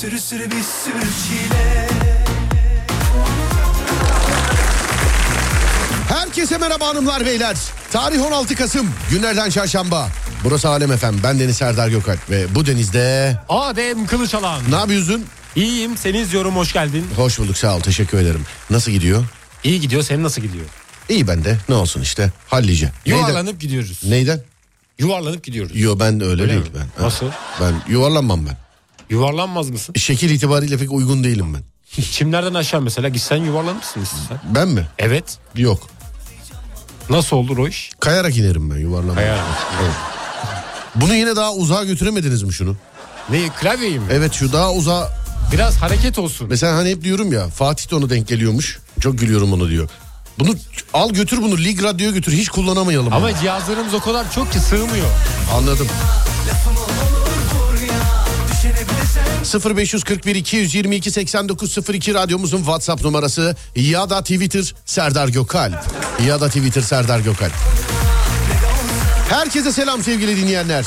Sürü sürü bir sürü çile Herkese merhaba hanımlar beyler. Tarih 16 Kasım günlerden çarşamba. Burası Alem Efem. Ben Deniz Serdar Gökalp ve bu denizde Adem Kılıçalan. ne yapıyorsun? İyiyim seni izliyorum hoş geldin. Hoş bulduk sağ ol teşekkür ederim. Nasıl gidiyor? İyi gidiyor senin nasıl gidiyor? İyi bende ne olsun işte hallice. Neyden? Yuvarlanıp gidiyoruz. Neyden? Yuvarlanıp gidiyoruz. Yo ben öyle, Öyle değil mi? ben. Nasıl? Ben yuvarlanmam ben. Yuvarlanmaz mısın? Şekil itibariyle pek uygun değilim ben. Çimlerden aşağı mesela gitsen yuvarlanır mısın istesen? Ben mi? Evet. Yok. Nasıl olur o iş? Kayarak inerim ben yuvarlanmam. Kayarak. Evet. Bunu yine daha uzağa götüremediniz mi şunu? Ne klavyeyi mi? Evet şu daha uzağa Biraz hareket olsun. Mesela hani hep diyorum ya Fatih de ona denk geliyormuş. Çok gülüyorum onu diyor. Bunu al götür bunu lig radyoya götür hiç kullanamayalım. Ama bunu. cihazlarımız o kadar çok ki sığmıyor. Anladım. 0541 222 8902 radyomuzun WhatsApp numarası ya da Twitter Serdar Gökalp ya da Twitter Serdar Gökalp. Herkese selam sevgili dinleyenler.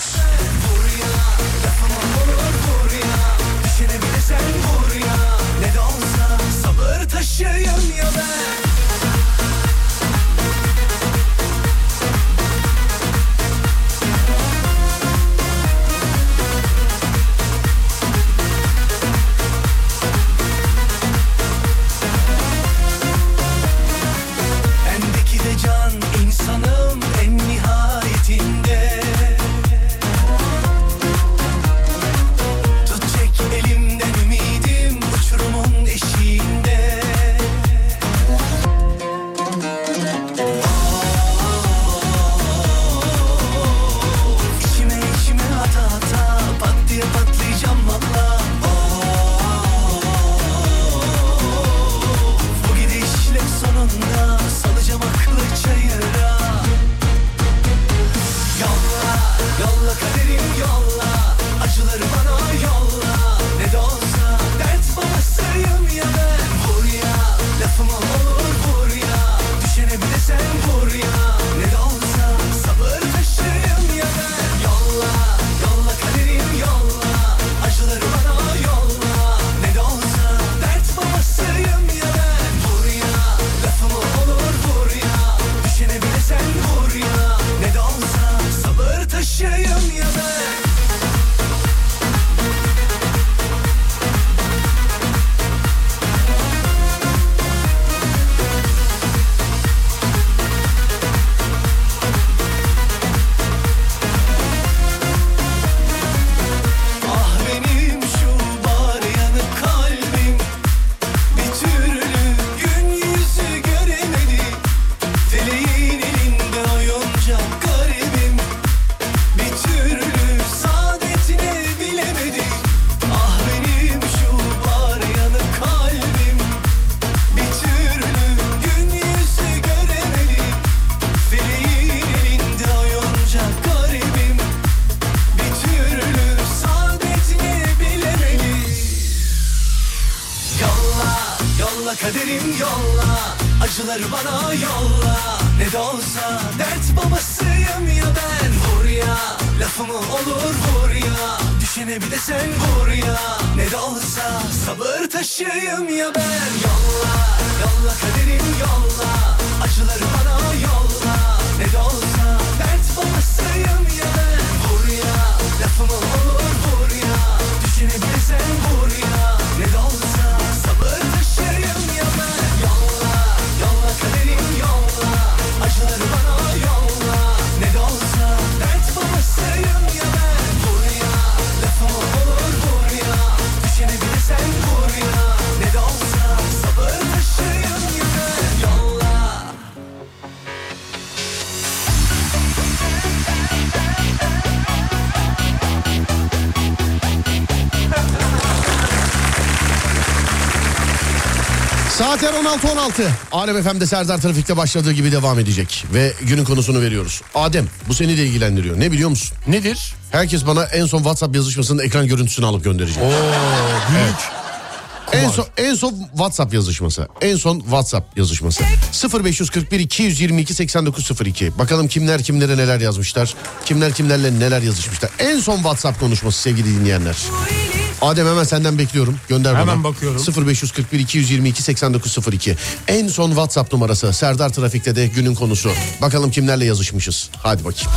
Taşıyım bana yolla. Ne de olsa dert babasıyım ya ben. Vur ya, lafımı olur vur ya. Düşene bir de sen vur ya. Ne de olsa sabır taşıyım ya ben. Yolla, yolla kaderim yolla. Acıları bana yolla. Ne de olsa dert babasıyım ya ben. Vur ya, lafımı olur vur ya. Düşene bir de sen vur ya. Ne de olsa Acıları Saatler 16.16. Alem FM'de Serdar Trafik'te başladığı gibi devam edecek. Ve günün konusunu veriyoruz. Adem bu seni de ilgilendiriyor. Ne biliyor musun? Nedir? Herkes bana en son WhatsApp yazışmasının ekran görüntüsünü alıp gönderecek. Oo büyük. En son en son WhatsApp yazışması. En son WhatsApp yazışması. 0541 222 8902. Bakalım kimler kimlere neler yazmışlar. Kimler kimlerle neler yazışmışlar. En son WhatsApp konuşması sevgili dinleyenler. Adem hemen senden bekliyorum. Gönder bana. Hemen bakıyorum. 0541 222 8902. En son WhatsApp numarası. Serdar Trafik'te de günün konusu. Bakalım kimlerle yazışmışız. Hadi bakayım.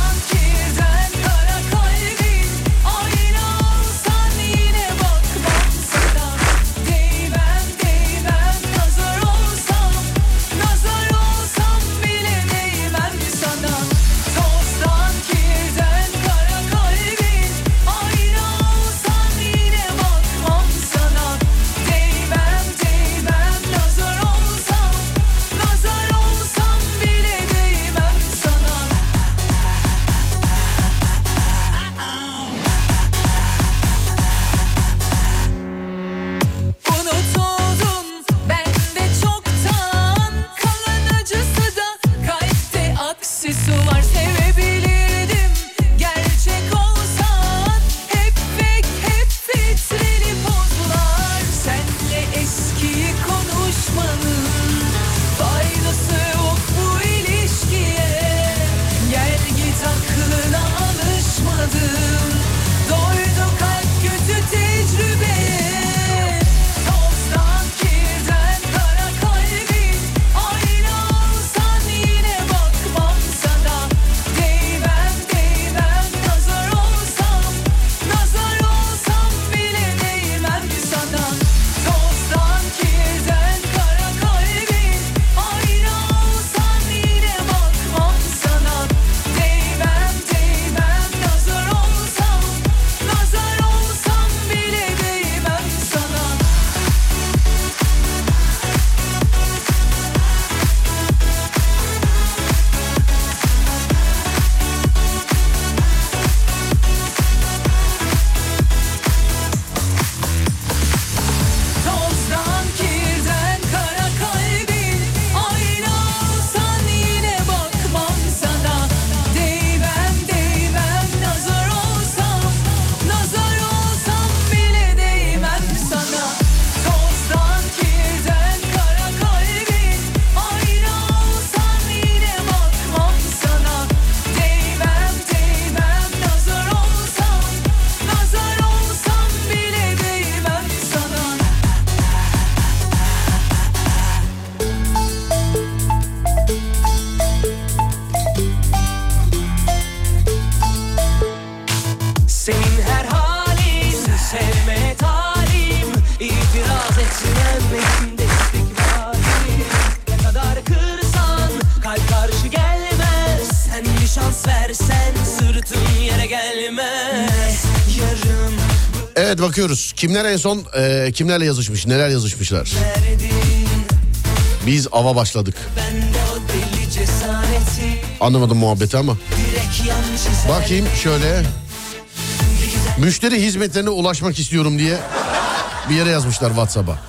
Bakıyoruz. Kimler en son e, kimlerle yazışmış, neler yazışmışlar. Biz ava başladık. Anlamadım muhabbeti ama. Bakayım şöyle. Müşteri hizmetlerine ulaşmak istiyorum diye bir yere yazmışlar WhatsApp'a.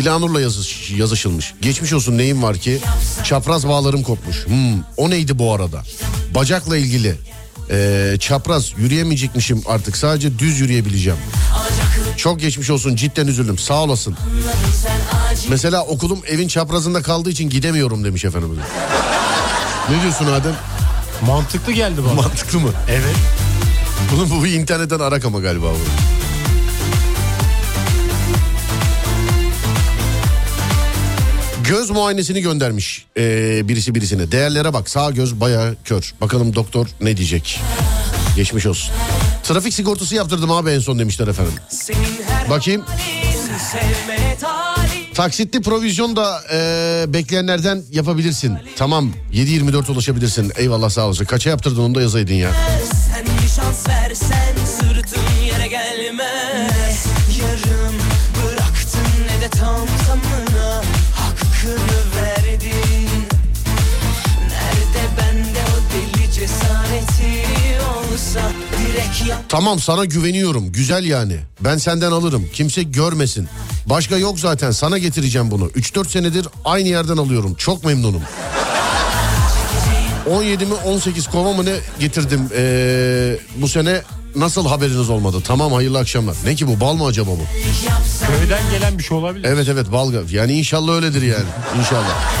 Dilanur'la yazış, yazışılmış. Geçmiş olsun neyim var ki? Çapraz bağlarım kopmuş. Hmm, o neydi bu arada? Bacakla ilgili. Ee, çapraz yürüyemeyecekmişim artık. Sadece düz yürüyebileceğim. Çok geçmiş olsun cidden üzüldüm. Sağ olasın. Mesela okulum evin çaprazında kaldığı için gidemiyorum demiş efendimiz. ne diyorsun Adem? Mantıklı geldi bana. Mantıklı mı? evet. Bunu bu bir internetten arak ama galiba bu. Göz muayenesini göndermiş ee, birisi birisine. Değerlere bak sağ göz baya kör. Bakalım doktor ne diyecek. Geçmiş olsun. Trafik sigortası yaptırdım abi en son demişler efendim. Bakayım. Taksitli provizyon da ee, bekleyenlerden yapabilirsin. Tamam 7.24 ulaşabilirsin. Eyvallah sağ olasın. Kaça yaptırdın onu da yazaydın ya. Sen bir şans versen sırtım yere gelmez Tamam sana güveniyorum. Güzel yani. Ben senden alırım. Kimse görmesin. Başka yok zaten. Sana getireceğim bunu. 3-4 senedir aynı yerden alıyorum. Çok memnunum. 17 mi 18 kova mı ne getirdim ee, bu sene nasıl haberiniz olmadı? Tamam hayırlı akşamlar. Ne ki bu bal mı acaba bu? Köyden gelen bir şey olabilir. Evet evet bal yani inşallah öyledir yani inşallah.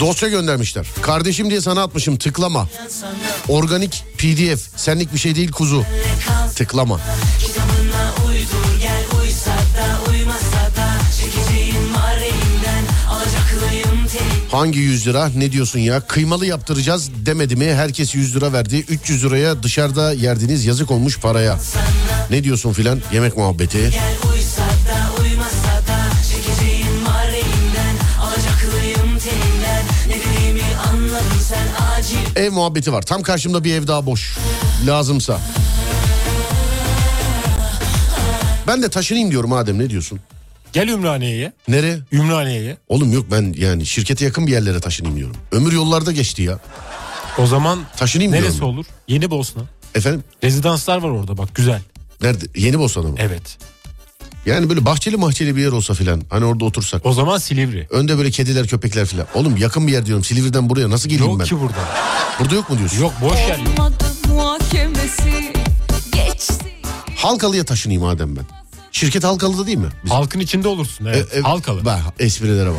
Dosya göndermişler. Kardeşim diye sana atmışım tıklama. Organik pdf senlik bir şey değil kuzu. Tıklama. Hangi 100 lira ne diyorsun ya kıymalı yaptıracağız demedi mi herkes 100 lira verdi 300 liraya dışarıda yerdiniz yazık olmuş paraya ne diyorsun filan yemek muhabbeti Gel ev muhabbeti var tam karşımda bir ev daha boş lazımsa ben de taşınayım diyorum Adem ne diyorsun Gel Ümraniye'ye. nereye Ümraniye'ye. oğlum yok ben yani şirkete yakın bir yerlere taşınayım diyorum ömür yollarda geçti ya O zaman Taşınayım neresi diyorum. olur? Yeni Bosna. efendim Rezidanslar var orada bak güzel. nerede yeni Bosna'da mı Evet. Yani böyle bahçeli mahçeli bir yer olsa filan hani orada otursak O zaman Silivri. Önde böyle kediler köpekler filan. Oğlum yakın bir yer diyorum. Silivri'den buraya nasıl geleyim Yok ben? ki burada. Burada yok mu diyorsun? Yok boş yer yok. Halkalı'ya taşınayım madem ben. Şirket Halkalı'da değil mi? Bizim- Halkın içinde olursun evet. E, e, Halkalı. Bak esprilere bak.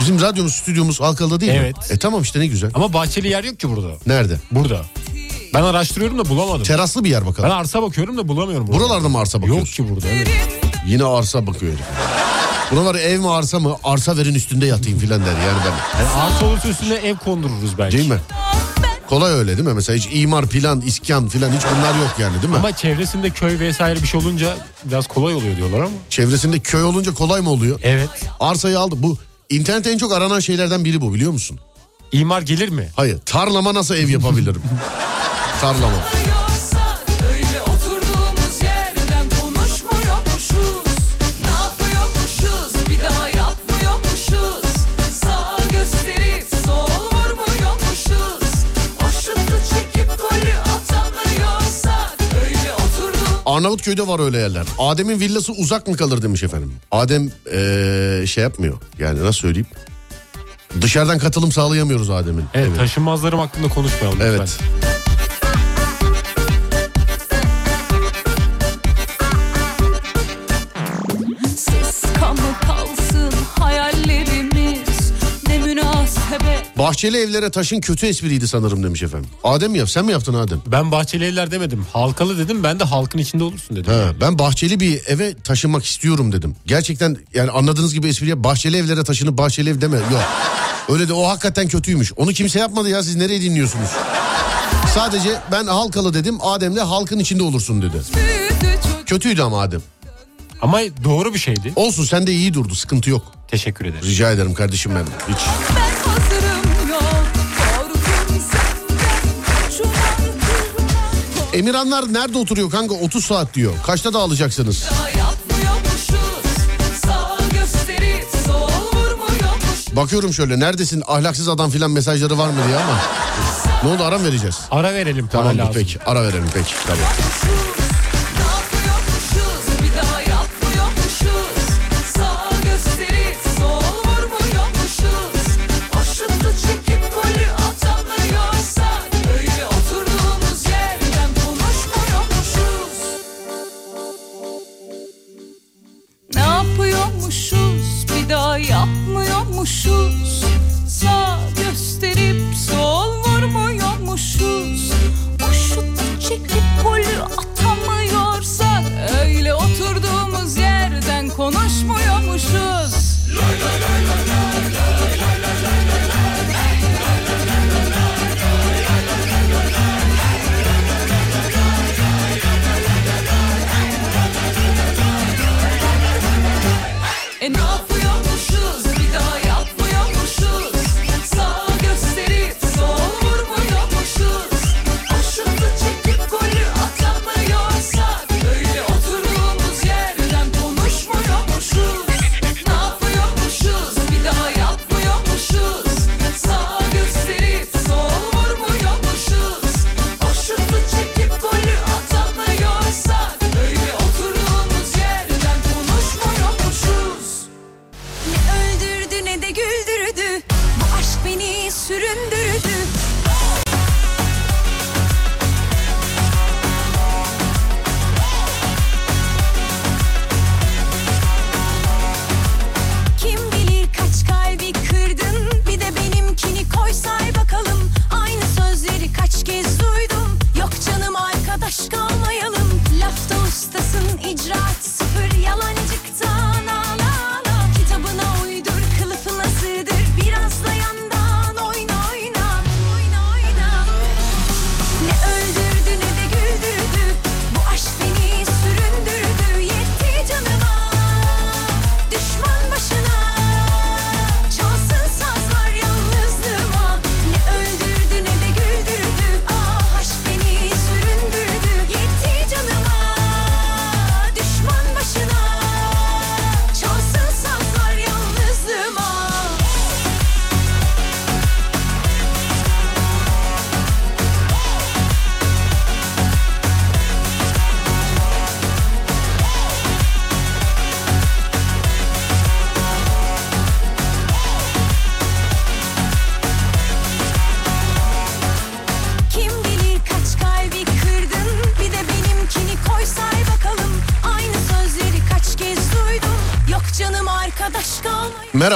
Bizim radyomuz, stüdyomuz Halkalı'da değil Evet. mi? E tamam işte ne güzel. Ama bahçeli yer yok ki burada. Nerede? Burada. Ben araştırıyorum da bulamadım. Teraslı bir yer Ben bakalım. arsa bakıyorum da bulamıyorum. burada. Buralarda mı arsa Yok bakıyorsun? ki burada. Evet. Yine arsa bakıyor herif. Buna var ya, ev mi arsa mı? Arsa verin üstünde yatayım filan der yani ben. Yani arsa olursa üstüne ev kondururuz belki. Değil mi? Kolay öyle değil mi? Mesela hiç imar, plan, iskan filan hiç bunlar yok yani değil mi? Ama çevresinde köy vesaire bir şey olunca biraz kolay oluyor diyorlar ama. Çevresinde köy olunca kolay mı oluyor? Evet. Arsayı aldı. Bu internette en çok aranan şeylerden biri bu biliyor musun? İmar gelir mi? Hayır. Tarlama nasıl ev yapabilirim? Tarlama. Yoksa öyle oturduğumuz yerden konuşmuyormuşuz. Ne yapıyormuşuz bir daha yapmıyormuşuz. Sağ gösterip sol vurmuyormuşuz. O şutu çekip golü atamıyorsak öyle oturduğumuz Arnavutköy'de var öyle yerler. Adem'in villası uzak mı kalır demiş efendim. Adem ee, şey yapmıyor. Yani nasıl söyleyeyim? Dışarıdan katılım sağlayamıyoruz Adem'in. Evet, Evet. taşınmazlarım hakkında konuşmayalım lütfen. Evet. Siz Bahçeli evlere taşın kötü espriydi sanırım demiş efendim. Adem yap? Sen mi yaptın Adem? Ben bahçeli evler demedim. Halkalı dedim. Ben de halkın içinde olursun dedim. He, ben bahçeli bir eve taşınmak istiyorum dedim. Gerçekten yani anladığınız gibi espriye bahçeli evlere taşınıp bahçeli ev deme. Yok. Öyle de o hakikaten kötüymüş. Onu kimse yapmadı ya siz nereye dinliyorsunuz? Sadece ben halkalı dedim. Adem de halkın içinde olursun dedi. Kötüydü ama Adem. Ama doğru bir şeydi. Olsun sen de iyi durdu sıkıntı yok. Teşekkür ederim. Rica ederim kardeşim benim. Hiç. Ben hazırım Emirhanlar nerede oturuyor kanka? 30 saat diyor. Kaçta sol vurmuyormuş Bakıyorum şöyle neredesin ahlaksız adam filan mesajları var mı diye ama. Ne oldu ara vereceğiz? Ara verelim Tamam lazım. peki ara verelim peki. Tamam.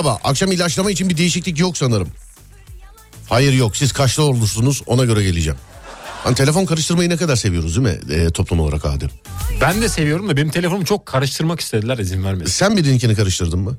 Merhaba akşam ilaçlama için bir değişiklik yok sanırım. Hayır yok siz kaçta olursunuz ona göre geleceğim. Hani telefon karıştırmayı ne kadar seviyoruz değil mi e, toplum olarak Adem? Ben de seviyorum da benim telefonumu çok karıştırmak istediler izin vermedi. Sen birininkini karıştırdın mı?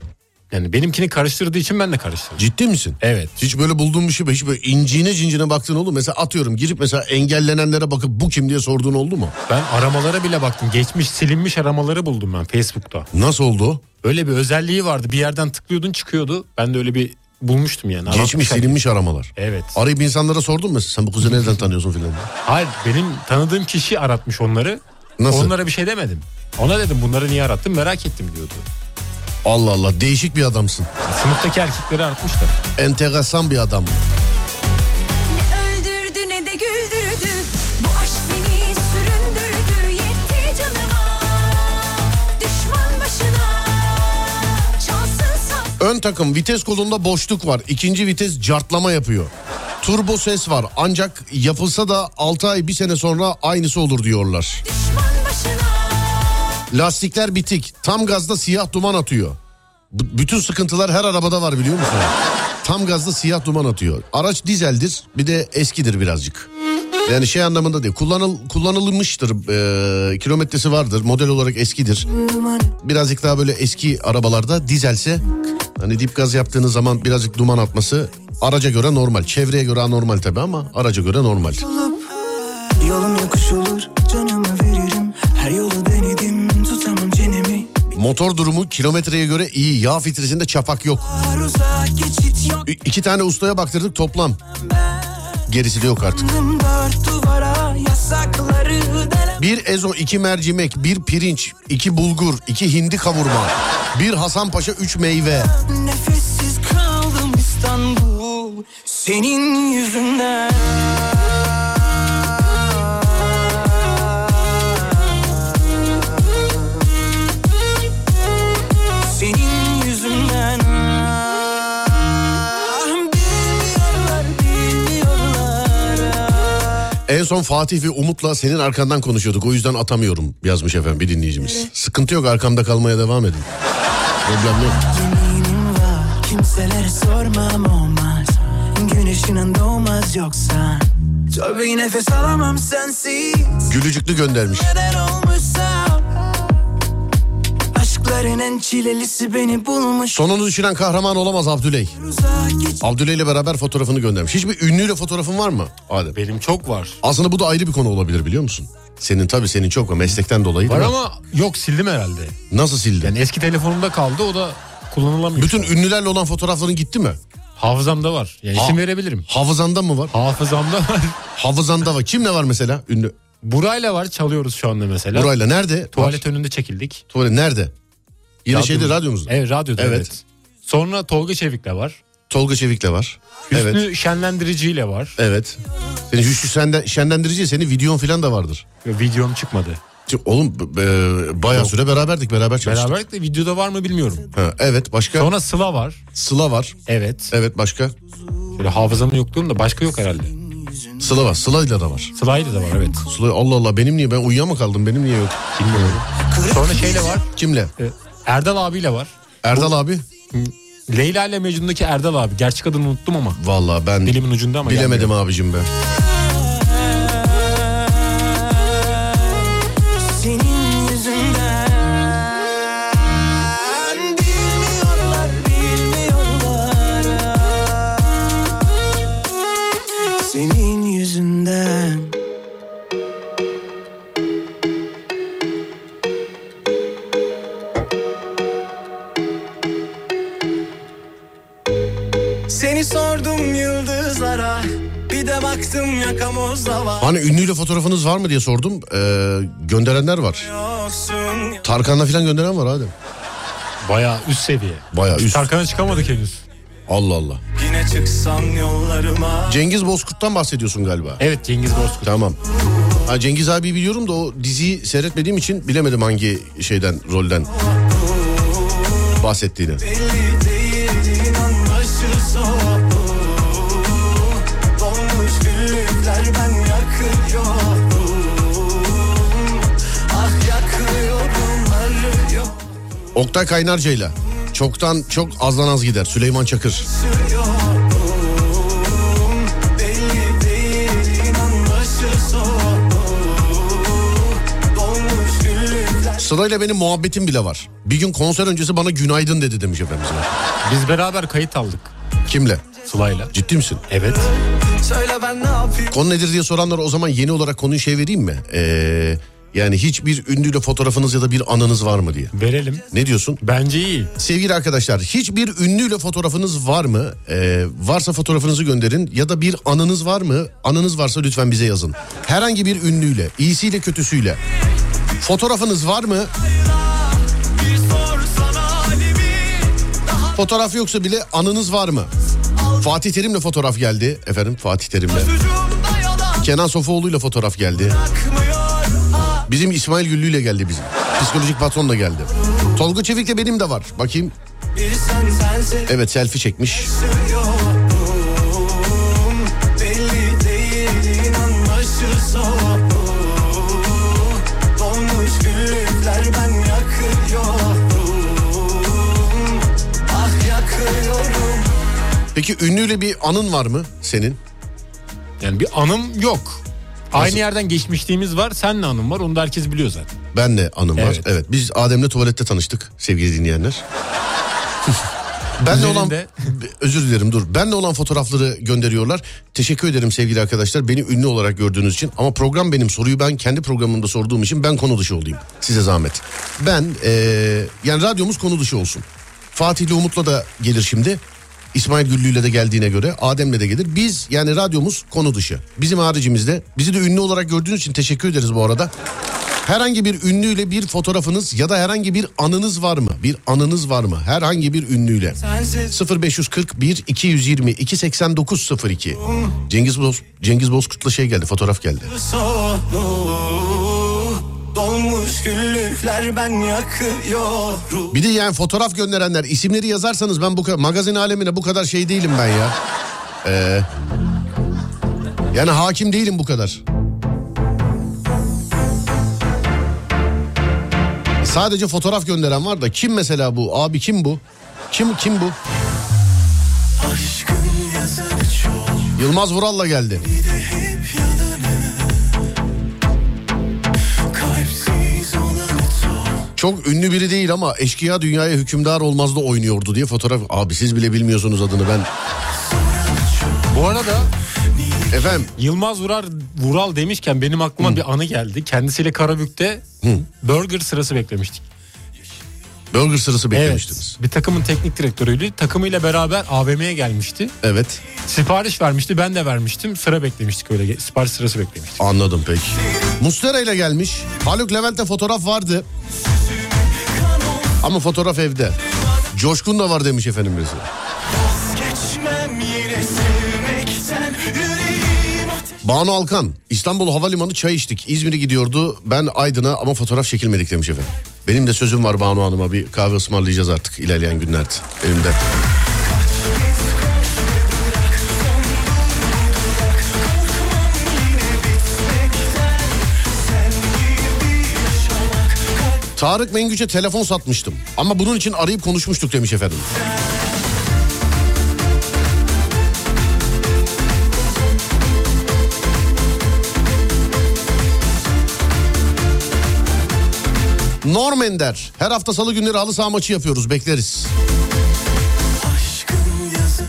Yani benimkini karıştırdığı için ben de karıştırdım. Ciddi misin? Evet. Hiç böyle bulduğun bir şey hiç böyle inciğine cincine baktın oldu mu? Mesela atıyorum girip mesela engellenenlere bakıp bu kim diye sorduğun oldu mu? Ben aramalara bile baktım. Geçmiş silinmiş aramaları buldum ben Facebook'ta. Nasıl oldu? Öyle bir özelliği vardı. Bir yerden tıklıyordun çıkıyordu. Ben de öyle bir bulmuştum yani. Geçmiş Aratmışlar. silinmiş aramalar. Evet. Arayıp insanlara sordun mu? Sen bu kızı nereden tanıyorsun filan? Hayır benim tanıdığım kişi aratmış onları. Nasıl? Onlara bir şey demedim. Ona dedim bunları niye arattın merak ettim diyordu. Allah Allah değişik bir adamsın. Sınıftaki erkekleri aratmışlar. Enteresan bir adam. Ön takım vites kolunda boşluk var. İkinci vites cartlama yapıyor. Turbo ses var ancak yapılsa da 6 ay bir sene sonra aynısı olur diyorlar. Düşman Lastikler bitik. Tam gazda siyah duman atıyor. B- bütün sıkıntılar her arabada var biliyor musun? Tam gazda siyah duman atıyor. Araç dizeldir bir de eskidir birazcık. Yani şey anlamında değil. Kullanıl, kullanılmıştır. eee, kilometresi vardır. Model olarak eskidir. Birazcık daha böyle eski arabalarda dizelse hani dip gaz yaptığınız zaman birazcık duman atması araca göre normal. Çevreye göre anormal tabii ama araca göre normal. Yolum yokuş olur canımı veririm Her yolu Motor durumu kilometreye göre iyi. Yağ filtresinde çapak yok. İ- İki tane ustaya baktırdık toplam. Gerisi de yok artık. Bir ezo, iki mercimek, bir pirinç, iki bulgur, iki hindi kavurma, bir Hasanpaşa, üç meyve. Nefessiz kaldım İstanbul Senin yüzünden En son Fatih ve Umut'la senin arkandan konuşuyorduk. O yüzden atamıyorum yazmış efendim bir dinleyicimiz. Sıkıntı yok arkamda kalmaya devam edin. Problem yok. Kimselere sormam olmaz Güneşinin doğmaz yoksa Tabii nefes alamam sensiz Gülücüklü göndermiş. Neden Aşkların en çilelisi beni bulmuş Sonunu düşünen kahraman olamaz Abdüley. Abdüley ile beraber fotoğrafını göndermiş. Hiçbir ünlüyle fotoğrafın var mı Adem? Benim çok var. Aslında bu da ayrı bir konu olabilir biliyor musun? Senin tabii senin çok var meslekten dolayı Var ama yok sildim herhalde. Nasıl sildin? Yani eski telefonumda kaldı o da kullanılamıyor. Bütün ünlülerle olan fotoğrafların gitti mi? Hafızamda var. Yani Ha- isim verebilirim. Hafızanda mı var? Hafızamda var. Hafızanda var. Kimle var mesela ünlü? Burayla var çalıyoruz şu anda mesela. Burayla nerede? Tuvalet Var. önünde çekildik. Tuvalet nerede? Yine Radyomuz- şeyde radyomuzda. Evet radyoda Evet. evet. Sonra Tolga Çevik'le var. Tolga Çevik'le var. Hüsnü Evet. Şenlendirici'yle var. Evet. Senin Hüsnü senden, şenlendirici senin videon falan da vardır. Videom çıkmadı. Oğlum e, bayağı süre beraberdik beraber çalıştık. Beraberlik de videoda var mı bilmiyorum. Ha, evet başka Sonra Sıla var. Sıla var. Evet. Evet başka Şöyle hafızamın yokluğunda başka yok herhalde. Sıla var. Sıla'yla da var. Sıla'yla da var evet. Sıla Allah Allah benim niye ben uyuyama kaldım benim niye yok? Bilmiyorum. Sonra şeyle var. Kimle? e, Erdal abiyle var. Erdal abi. Leyla ile Mecnun'daki Erdal abi. Gerçek adını unuttum ama. Vallahi ben Dilimin ucunda ama bilemedim abicim ben. Baktım yakamozda var Hani ünlüyle fotoğrafınız var mı diye sordum. Ee, gönderenler var. Tarkan'la falan gönderen var Adem. Bayağı üst seviye. Bayağı üst. Tarkan'a çıkamadık henüz. Allah Allah. Yine çıksan yollarıma Cengiz Bozkurt'tan bahsediyorsun galiba. Evet Cengiz Bozkurt. Tamam. Ha, Cengiz abi biliyorum da o diziyi seyretmediğim için bilemedim hangi şeyden rolden bahsettiğini. Belli değil ben yakıyorum Ah yakıyorum Oktay Kaynarca'yla Çoktan çok azdan az gider. Süleyman Çakır. Sırayla benim muhabbetim bile var. Bir gün konser öncesi bana günaydın dedi demiş efendim. Biz beraber kayıt aldık Kimle? Sıla'yla. Ciddi misin? Evet. Söyle ben ne yapayım Konu nedir diye soranlara o zaman yeni olarak konuyu şey vereyim mi? Ee, yani hiçbir ünlüyle fotoğrafınız ya da bir anınız var mı diye. Verelim. Ne diyorsun? Bence iyi. Sevgili arkadaşlar hiçbir ünlüyle fotoğrafınız var mı? Ee, varsa fotoğrafınızı gönderin ya da bir anınız var mı? Anınız varsa lütfen bize yazın. Herhangi bir ünlüyle, iyisiyle kötüsüyle. Fotoğrafınız var mı? Fotoğraf yoksa bile anınız var mı? Fatih Terim'le fotoğraf geldi. Efendim Fatih Terim'le. Kenan Sofuoğlu'yla fotoğraf geldi. Bizim İsmail Güllü'yle geldi bizim. Psikolojik patronla geldi. Tolga Çevik'le benim de var. Bakayım. Evet selfie çekmiş. Peki ünlüyle bir anın var mı senin? Yani bir anım yok. Aynı yerden geçmişliğimiz var. Seninle anım var. Onu da herkes biliyor zaten. Ben de anım var. Evet. Evet biz Adem'le tuvalette tanıştık sevgili dinleyenler. Benle olan özür dilerim dur. Benle olan fotoğrafları gönderiyorlar. Teşekkür ederim sevgili arkadaşlar. Beni ünlü olarak gördüğünüz için ama program benim soruyu ben kendi programımda sorduğum için ben konu dışı olayım. Size zahmet. Ben eee, yani radyomuz konu dışı olsun. Fatih'le Umut'la da gelir şimdi. İsmail Güllü'yle de geldiğine göre Adem'le de gelir. Biz yani radyomuz konu dışı. Bizim haricimizde bizi de ünlü olarak gördüğünüz için teşekkür ederiz bu arada. Herhangi bir ünlüyle bir fotoğrafınız ya da herhangi bir anınız var mı? Bir anınız var mı? Herhangi bir ünlüyle. Sensiz 0541 220 28902 Cengiz Boz Cengiz Bozkurt'la şey geldi fotoğraf geldi. Dolmuş güllükler ben yakıyorum Bir de yani fotoğraf gönderenler isimleri yazarsanız ben bu kadar magazin alemine bu kadar şey değilim ben ya. Ee, yani hakim değilim bu kadar. Sadece fotoğraf gönderen var da kim mesela bu? Abi kim bu? Kim kim bu? Yılmaz Vural'la geldi. Çok ünlü biri değil ama eşkıya dünyaya hükümdar olmazda oynuyordu diye fotoğraf. Abi siz bile bilmiyorsunuz adını ben. Bu arada Efendim Yılmaz Vural, Vural demişken benim aklıma bir anı geldi. Kendisiyle Karabük'te burger sırası beklemiştik. Burger sırası beklemiştiniz. Bir takımın teknik direktörüydü. Takımıyla beraber AVM'ye gelmişti. Evet. Sipariş vermişti. Ben de vermiştim. Sıra beklemiştik öyle. Sipariş sırası beklemiştik. Anladım peki. Mustera ile gelmiş. Haluk Levent'te fotoğraf vardı. Ama fotoğraf evde. Coşkun da var demiş efendim birisi. Banu Alkan İstanbul Havalimanı çay içtik. İzmir'e gidiyordu. Ben Aydın'a ama fotoğraf çekilmedik demiş efendim. Benim de sözüm var Banu Hanım'a bir kahve ısmarlayacağız artık ilerleyen günlerde elimde. Tarık Mengüç'e telefon satmıştım. Ama bunun için arayıp konuşmuştuk demiş efendim. Norm Ender. Her hafta salı günleri halı saha maçı yapıyoruz. Bekleriz.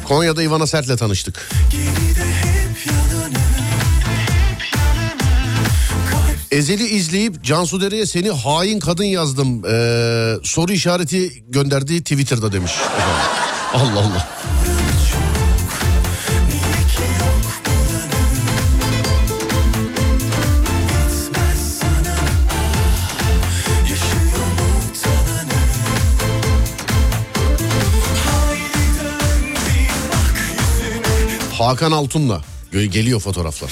Konya'da Ivana Sert'le tanıştık. Ezeli izleyip Cansu Dere'ye seni hain kadın yazdım. Ee, soru işareti gönderdi Twitter'da demiş. Allah Allah. Hakan Altun'la geliyor fotoğraflar.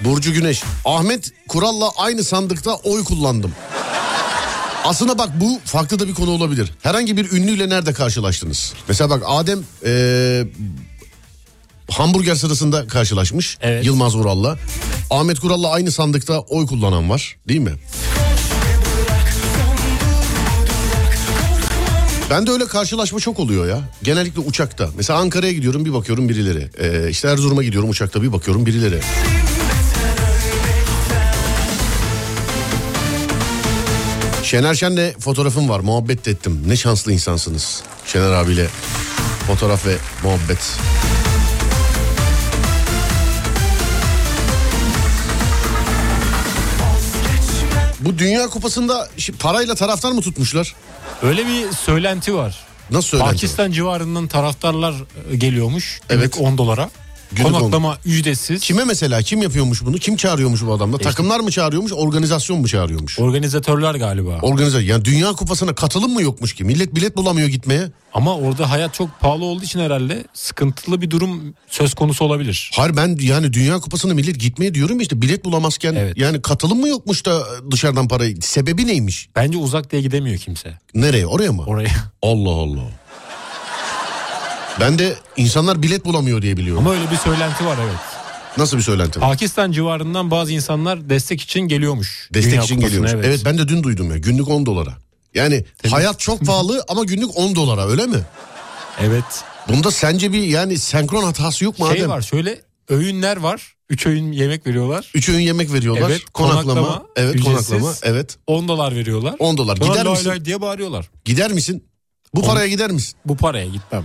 Burcu Güneş. Ahmet Kural'la aynı sandıkta oy kullandım. Aslında bak bu farklı da bir konu olabilir. Herhangi bir ünlüyle nerede karşılaştınız? Mesela bak Adem ee, hamburger sırasında karşılaşmış Evet. Yılmaz Vural'la. Ahmet Kural'la aynı sandıkta oy kullanan var değil mi? Ben de öyle karşılaşma çok oluyor ya. Genellikle uçakta. Mesela Ankara'ya gidiyorum bir bakıyorum birileri. Ee, işte Erzurum'a gidiyorum uçakta bir bakıyorum birileri. Şener Şen'le fotoğrafım var. Muhabbet de ettim. Ne şanslı insansınız. Şener abiyle fotoğraf ve muhabbet. Bu Dünya Kupası'nda parayla taraftar mı tutmuşlar? Öyle bir söylenti var. Nasıl söylenti? Pakistan civarından taraftarlar e, geliyormuş. Evet. 10 dolara. Günlük Konaklama ücretsiz. Kime mesela kim yapıyormuş bunu? Kim çağırıyormuş bu adamla? İşte- Takımlar mı çağırıyormuş? Organizasyon mu çağırıyormuş? Organizatörler galiba. Organize yani Dünya Kupası'na katılım mı yokmuş ki? Millet bilet bulamıyor gitmeye. Ama orada hayat çok pahalı olduğu için herhalde sıkıntılı bir durum söz konusu olabilir. Hayır ben yani Dünya Kupası'na millet gitmeye diyorum işte bilet bulamazken Evet. yani katılım mı yokmuş da dışarıdan parayı sebebi neymiş? Bence uzak diye gidemiyor kimse Nereye oraya mı? oraya. Allah Allah. Ben de insanlar bilet bulamıyor diye biliyorum. Ama öyle bir söylenti var evet. Nasıl bir söylenti? var? Pakistan civarından bazı insanlar destek için geliyormuş. Destek Dünya için Kupası'na, geliyormuş. Evet. ben de dün duydum ya günlük 10 dolara. Yani hayat çok pahalı ama günlük 10 dolara öyle mi? Evet. Bunda sence bir yani senkron hatası yok mu Şey Adem? var şöyle öğünler var. 3 öğün yemek veriyorlar. Üç öğün yemek veriyorlar. Evet, konaklama. konaklama, evet ücretsiz. konaklama. Evet. 10 dolar veriyorlar. 10 dolar. Sonra Gider lay misin? lay diye bağırıyorlar. Gider misin? Bu On- paraya gider misin? Bu paraya gitmem.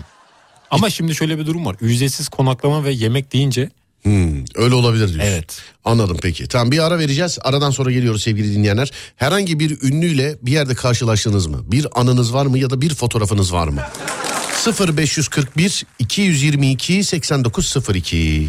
Ama şimdi şöyle bir durum var. Ücretsiz konaklama ve yemek deyince Hmm, öyle olabilir diyorsun. evet. Anladım peki. Tamam bir ara vereceğiz. Aradan sonra geliyoruz sevgili dinleyenler. Herhangi bir ünlüyle bir yerde karşılaştınız mı? Bir anınız var mı ya da bir fotoğrafınız var mı? 0541 222 8902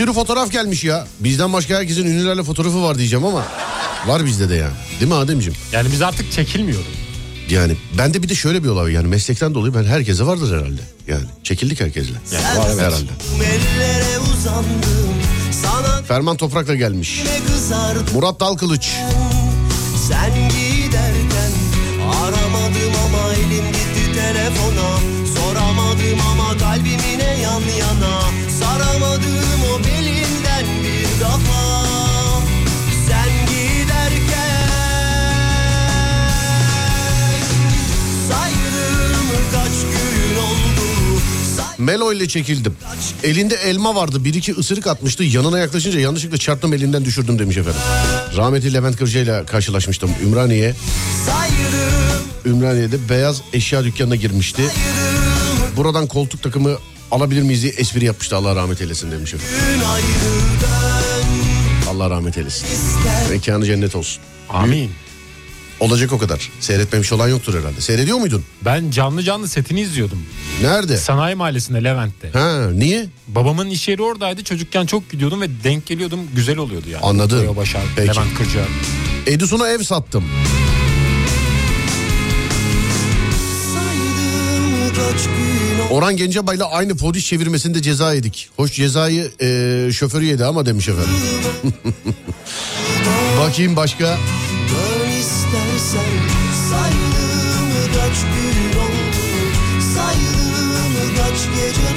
sürü fotoğraf gelmiş ya. Bizden başka herkesin ünlülerle fotoğrafı var diyeceğim ama var bizde de yani. Değil mi Ademciğim? Yani biz artık çekilmiyoruz. Yani bende bir de şöyle bir olay. Yani meslekten dolayı ben herkese vardır herhalde. Yani çekildik herkesle. Yani var evet. Herhalde. Uzandım Sana Ferman Toprak'la gelmiş. Murat Dalkılıç. Sen giderken Aramadım ama elim gitti telefona Soramadım ama kalbim yine yan yana Melo ile çekildim. Elinde elma vardı. Bir iki ısırık atmıştı. Yanına yaklaşınca yanlışlıkla çarptım elinden düşürdüm demiş efendim. Rahmetli Levent Kırca ile karşılaşmıştım Ümraniye. Ümraniye'de beyaz eşya dükkanına girmişti. Buradan koltuk takımı alabilir miyiz diye espri yapmıştı. Allah rahmet eylesin demiş efendim. Allah rahmet eylesin. Mekanı cennet olsun. Amin. Olacak o kadar. Seyretmemiş olan yoktur herhalde. Seyrediyor muydun? Ben canlı canlı setini izliyordum. Nerede? Sanayi Mahallesi'nde Levent'te. Ha niye? Babamın iş yeri oradaydı. Çocukken çok gidiyordum ve denk geliyordum. Güzel oluyordu yani. Anladım. Başar, Peki. Levent Kırca. Edison'a ev sattım. Orhan Gencebay'la aynı polis çevirmesinde ceza yedik. Hoş cezayı e, şoförü yedi ama demiş efendim. Bakayım başka sen Saydığım kaç gün oldu? Saydığım kaç gece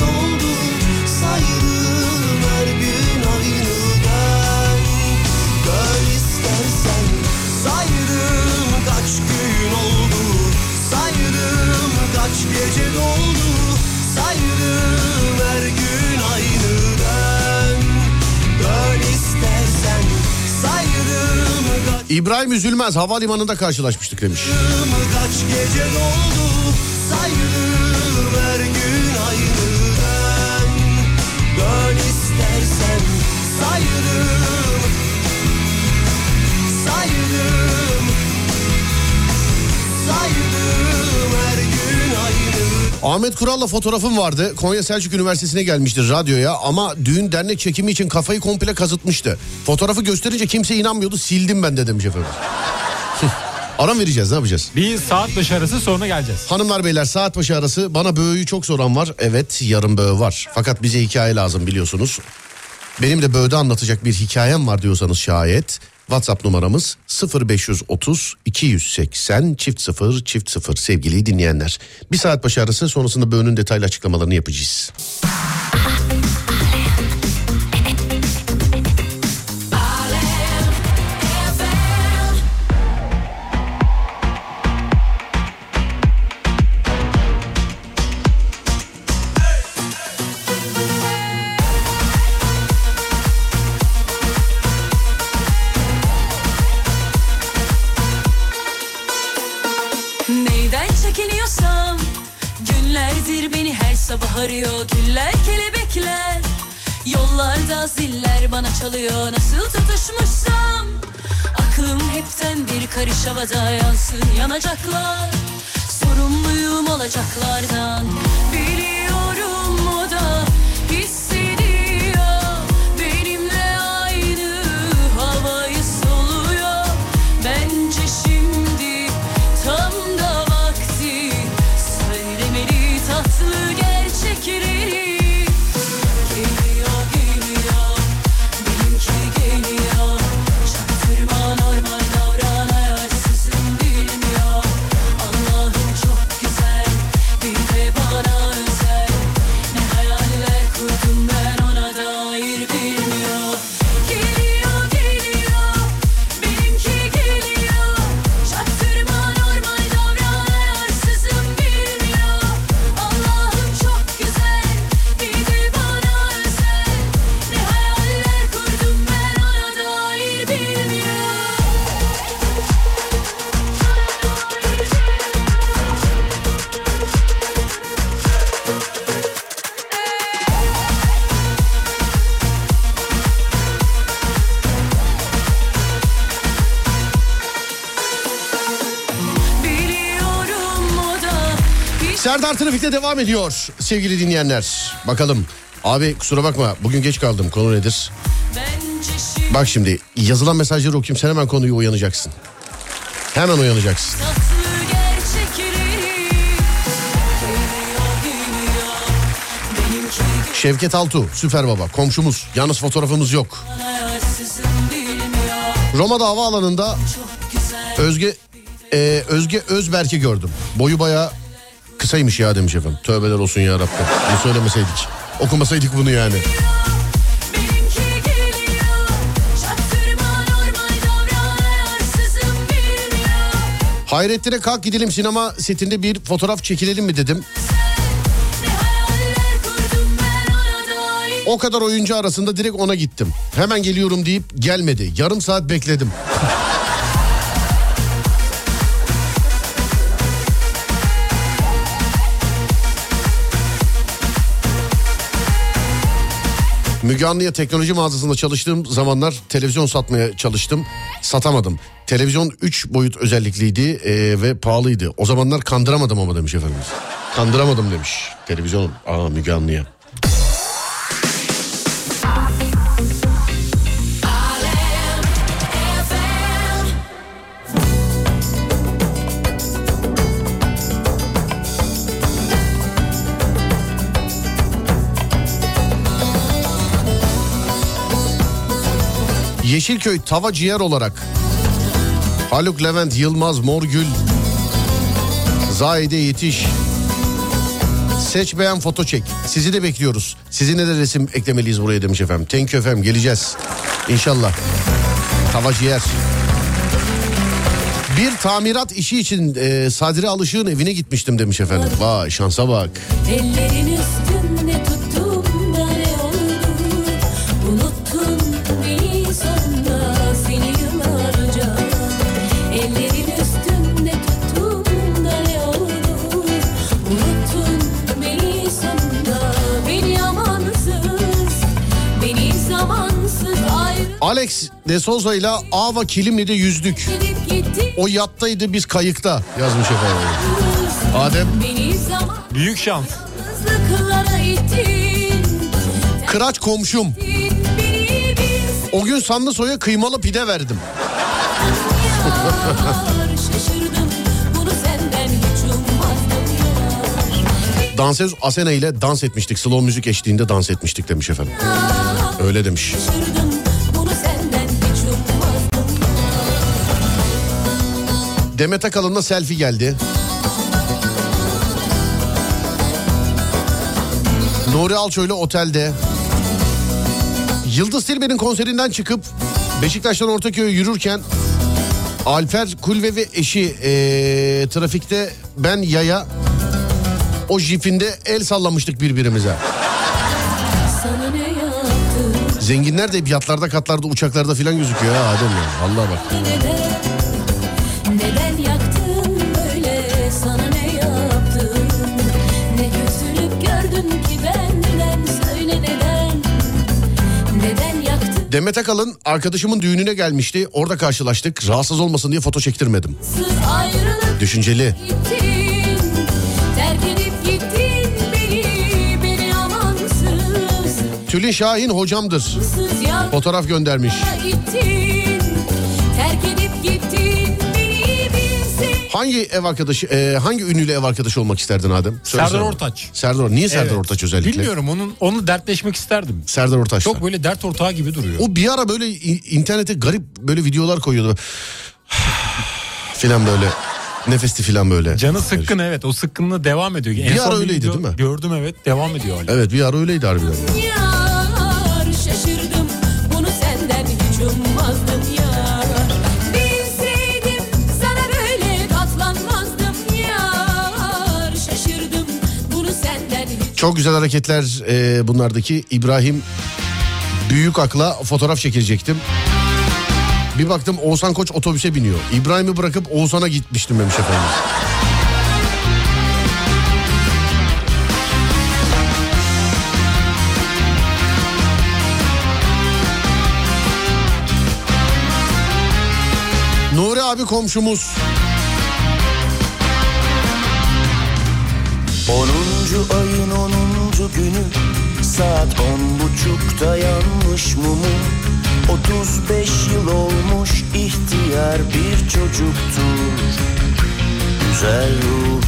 İbrahim Üzülmez havalimanında karşılaşmıştık demiş. kaç gece doldu Ahmet Kural'la fotoğrafım vardı. Konya Selçuk Üniversitesi'ne gelmiştir radyoya ama düğün dernek çekimi için kafayı komple kazıtmıştı. Fotoğrafı gösterince kimse inanmıyordu sildim ben de demiş efendim. Aram vereceğiz ne yapacağız? Bir saat başı arası sonra geleceğiz. Hanımlar beyler saat başı arası bana böğüyü çok soran var. Evet yarın böğü var. Fakat bize hikaye lazım biliyorsunuz. Benim de böğde anlatacak bir hikayem var diyorsanız şayet. WhatsApp numaramız 0530 280 çift 0 çift 0 sevgili dinleyenler. Bir saat başı sonrasında böğünün detaylı açıklamalarını yapacağız. Arıyor Güller kelebekler. Yollarda ziller bana çalıyor Nasıl tutuşmuşsam. Aklım hepten bir karış havada yansın yanacaklar. Sorumluyum olacaklardan Trafik'te devam ediyor sevgili dinleyenler. Bakalım abi kusura bakma bugün geç kaldım konu nedir? Bak şimdi yazılan mesajları okuyayım sen hemen konuyu uyanacaksın. Hemen uyanacaksın. Şevket Altu süper baba komşumuz yalnız fotoğrafımız yok. Roma'da havaalanında Özge e, Özge Özberk'i gördüm. Boyu baya kısaymış ya demiş efendim. Tövbeler olsun ya Rabbim. Bunu söylemeseydik. Okumasaydık bunu yani. Hayrettin'e kalk gidelim sinema setinde bir fotoğraf çekilelim mi dedim. O kadar oyuncu arasında direkt ona gittim. Hemen geliyorum deyip gelmedi. Yarım saat bekledim. Müge Anlı'ya teknoloji mağazasında çalıştığım zamanlar televizyon satmaya çalıştım. Satamadım. Televizyon 3 boyut özellikliydi e, ve pahalıydı. O zamanlar kandıramadım ama demiş efendimiz. Kandıramadım demiş televizyon. Aa Müge Anlı'ya. Yeşilköy tava ciğer olarak Haluk Levent, Yılmaz, Morgül, Zahide yetiş. Seç beğen foto çek. Sizi de bekliyoruz. Sizinle de resim eklemeliyiz buraya demiş efendim. Thank you efendim geleceğiz. İnşallah. Tava ciğer. Bir tamirat işi için e, Sadri Alışık'ın evine gitmiştim demiş efendim. Vay şansa bak. Ellerin Alex de Souza ile Ava Kilimli'de yüzdük. O yattaydı biz kayıkta yazmış efendim. Adem Büyük şans. Kıraç komşum. O gün Sanlısoy'a kıymalı pide verdim. Dansöz Asena ile dans etmiştik. Slow müzik eşliğinde dans etmiştik demiş efendim. Öyle demiş. Şaşırdım Demet Akalın'la selfie geldi. Nuri Alço ile otelde. Yıldız Tilbe'nin konserinden çıkıp Beşiktaş'tan Ortaköy'e yürürken Alper Kulve ve eşi eee, trafikte ben yaya o jipinde el sallamıştık birbirimize. Zenginler de hep yatlarda katlarda uçaklarda filan gözüküyor ha Adem ya. Allah bak. Demet Akalın arkadaşımın düğününe gelmişti. Orada karşılaştık. Rahatsız olmasın diye foto çektirmedim. Düşünceli. Tülin Şahin hocamdır. Fotoğraf göndermiş. gittin Hangi ev arkadaşı, e, hangi ünlüyle ev arkadaşı olmak isterdin Adem? Söylesene. Serdar Ortaç. Serdar, niye Serdar Evet. Ortaç özellikle? Bilmiyorum onun onu dertleşmek isterdim. Serdar Ortaç. Çok böyle dert ortağı gibi duruyor. O bir ara böyle i- internete garip böyle videolar koyuyordu. filan böyle. Nefesti filan böyle. Canı sıkkın evet o sıkkınlığı devam ediyor. En Bir son ara öyleydi video değil mi? Gördüm evet devam ediyor hala. Evet bir ara öyleydi harbiden. Yar şaşırdım bunu senden hiç ummazdım Çok güzel hareketler e, bunlardaki. İbrahim Büyük Ak'la fotoğraf çekilecektim. Bir baktım Oğuzhan Koç otobüse biniyor. İbrahim'i bırakıp Oğuzhan'a gitmiştim demiş efendim. Nuri abi komşumuz. 10. ayın 10. günü Saat on buçukta yanmış mumu 35 yıl olmuş ihtiyar bir çocuktur Güzel ruhum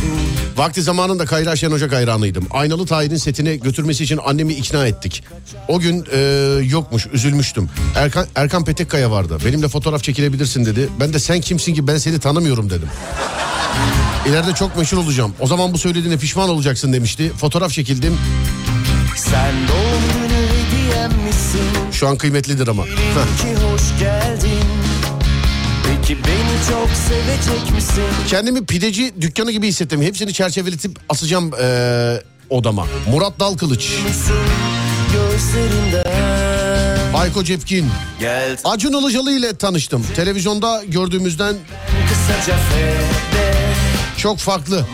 Vakti zamanında Kayra Şen Ocak hayranıydım. Aynalı Tahir'in setine götürmesi için annemi ikna ettik. O gün e, yokmuş, üzülmüştüm. Erkan, Erkan Petekkaya vardı. Benimle fotoğraf çekilebilirsin dedi. Ben de sen kimsin ki ben seni tanımıyorum dedim. İleride çok meşhur olacağım. O zaman bu söylediğine pişman olacaksın demişti. Fotoğraf çekildim. Sen doğum günü hediyem misin? Şu an kıymetlidir ama. Hoş geldin Peki beni çok sevecek misin? Kendimi pideci dükkanı gibi hissettim. Hepsini çerçeveletip asacağım e, odama. Murat Dalkılıç, Ayko Cepkin, Gel Acun Ilıcalı ile tanıştım. Televizyonda gördüğümüzden kısaca fede çok farklı.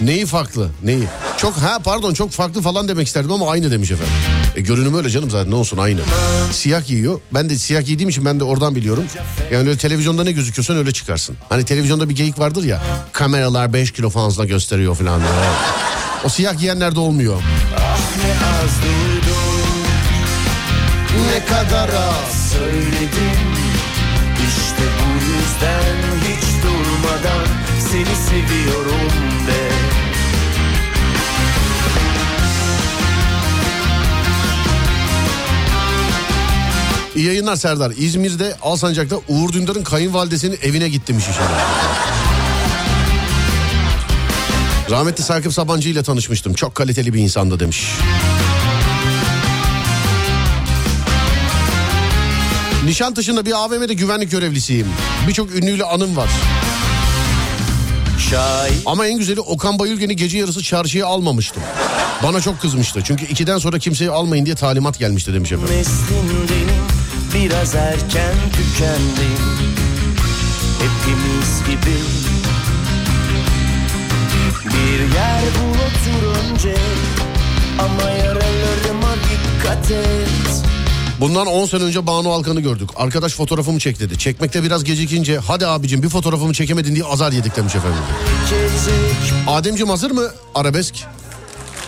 Neyi farklı? Neyi? Çok ha pardon çok farklı falan demek isterdim ama aynı demiş efendim. E, görünüm öyle canım zaten ne olsun aynı. Siyah giyiyor. Ben de siyah giydiğim için ben de oradan biliyorum. Yani öyle televizyonda ne gözüküyorsan öyle çıkarsın. Hani televizyonda bir geyik vardır ya. Kameralar 5 kilo fazla gösteriyor falan. O siyah giyenlerde olmuyor. ne az duydum Ne kadar az. Söyledim İşte bu yüzden Seni seviyorum de İyi yayınlar Serdar. İzmir'de Alsancak'ta Uğur Dündar'ın kayınvalidesinin evine gittim iş. Rahmetli Sakıp Sabancı ile tanışmıştım. Çok kaliteli bir insandı demiş. Nişantaşı'nda bir AVM'de güvenlik görevlisiyim. Birçok ünlüyle anım var. Ama en güzeli Okan Bayülgen'i gece yarısı çarşıya almamıştım. Bana çok kızmıştı. Çünkü ikiden sonra kimseyi almayın diye talimat gelmişti demiş efendim. meslindenim Biraz erken tükendim Hepimiz gibi Bir yer bul otur önce Ama yaralarıma dikkat et Bundan 10 sene önce Banu Alkan'ı gördük. Arkadaş fotoğrafımı çek dedi. Çekmekte biraz gecikince hadi abicim bir fotoğrafımı çekemedin diye azar yedik demiş efendim. Ademciğim hazır mı arabesk?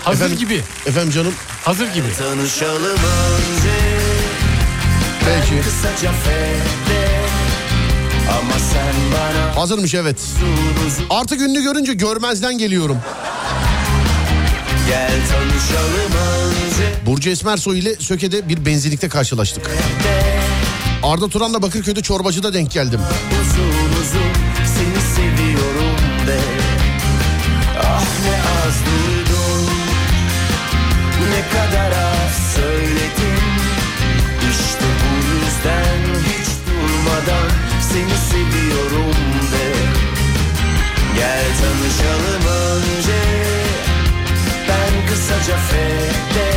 Hazır Efendim? gibi. Efendim canım Hazır gibi. tanışalım önce. Kısaca fede Ama sen bana Hazırmış evet. Artık ünlü görünce görmezden geliyorum. Gel tanışalım önce Burcu Esmersoy ile Söke'de bir benzinlikte karşılaştık. Arda Turan'la Bakırköy'de çorbacıda denk geldim. Uzun uzun seni seviyorum de. Ah ne az duydum. Ne kadar az söyledim. İşte bu yüzden hiç durmadan Seni seviyorum de. Gel tanışalım önce. Ben kısaca fede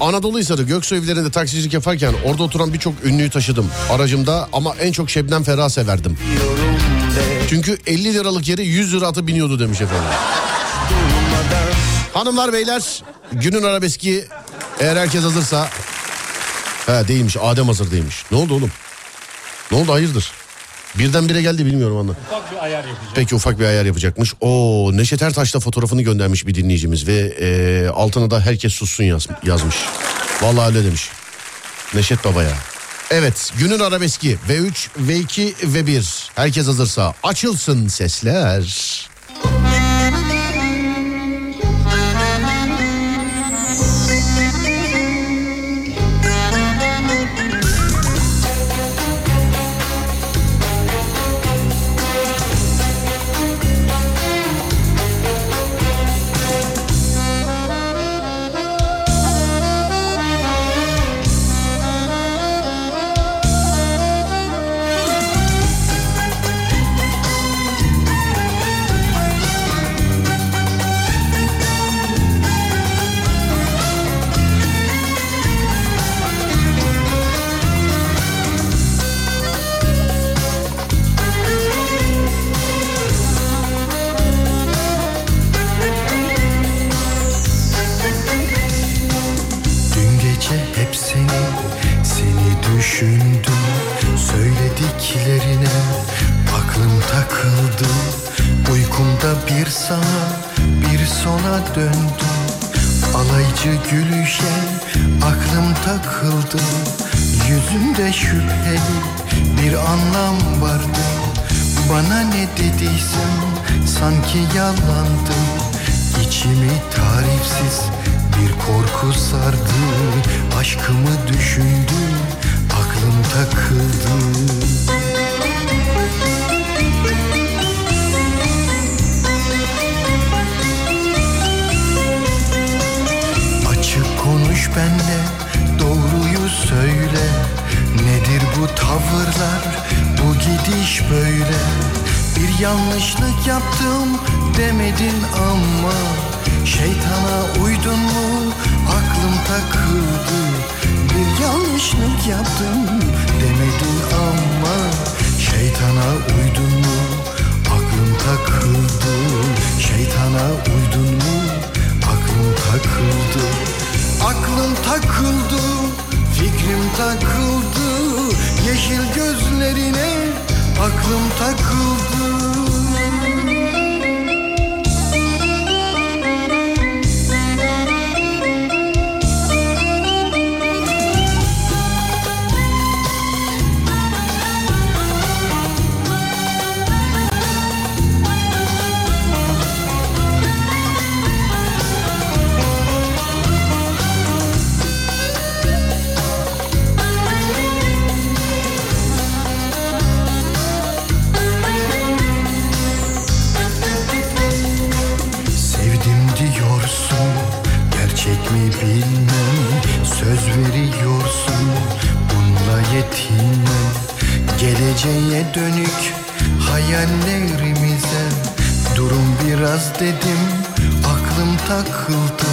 Anadolu Hisarı Göksu evlerinde taksicilik yaparken orada oturan birçok ünlüyü taşıdım aracımda ama en çok Şebnem Ferah severdim. Çünkü 50 liralık yere 100 lira atı biniyordu demiş efendim. Hanımlar beyler günün arabeski eğer herkes hazırsa. He değilmiş Adem hazır değilmiş. Ne oldu oğlum? Ne oldu hayırdır? Birdenbire geldi bilmiyorum anla. Ufak bir ayar yapacağım. Peki ufak bir ayar yapacakmış. O Neşet Ertaş'la fotoğrafını göndermiş bir dinleyicimiz ve e, altına da herkes sussun yaz, yazmış. Vallahi öyle demiş. Neşet Baba ya. Evet günün arabeski V3, V2 ve 1. Herkes hazırsa açılsın sesler. Söylediklerine aklım takıldı. Uykumda bir sana, bir sona döndüm. Alaycı gülüşe aklım takıldı. Yüzümde şüpheli bir anlam vardı. Bana ne dediysen sanki yalandı. İçimi tarifsiz bir korku sardı. Aşkımı düşündüm aklım takıldı Açık konuş benle doğruyu söyle. Nedir bu tavırlar bu gidiş böyle? Bir yanlışlık yaptım demedin ama. Şeytana uydun mu aklım takıldı Bir yanlışlık yaptım demedin ama Şeytana uydun mu? Aklım takıldı. Şeytana uydun mu? Aklım takıldı. Aklım takıldı fikrim takıldı. Yeşil gözlerine aklım takıldı yetinen Geleceğe dönük hayallerimize Durum biraz dedim aklım takıldı.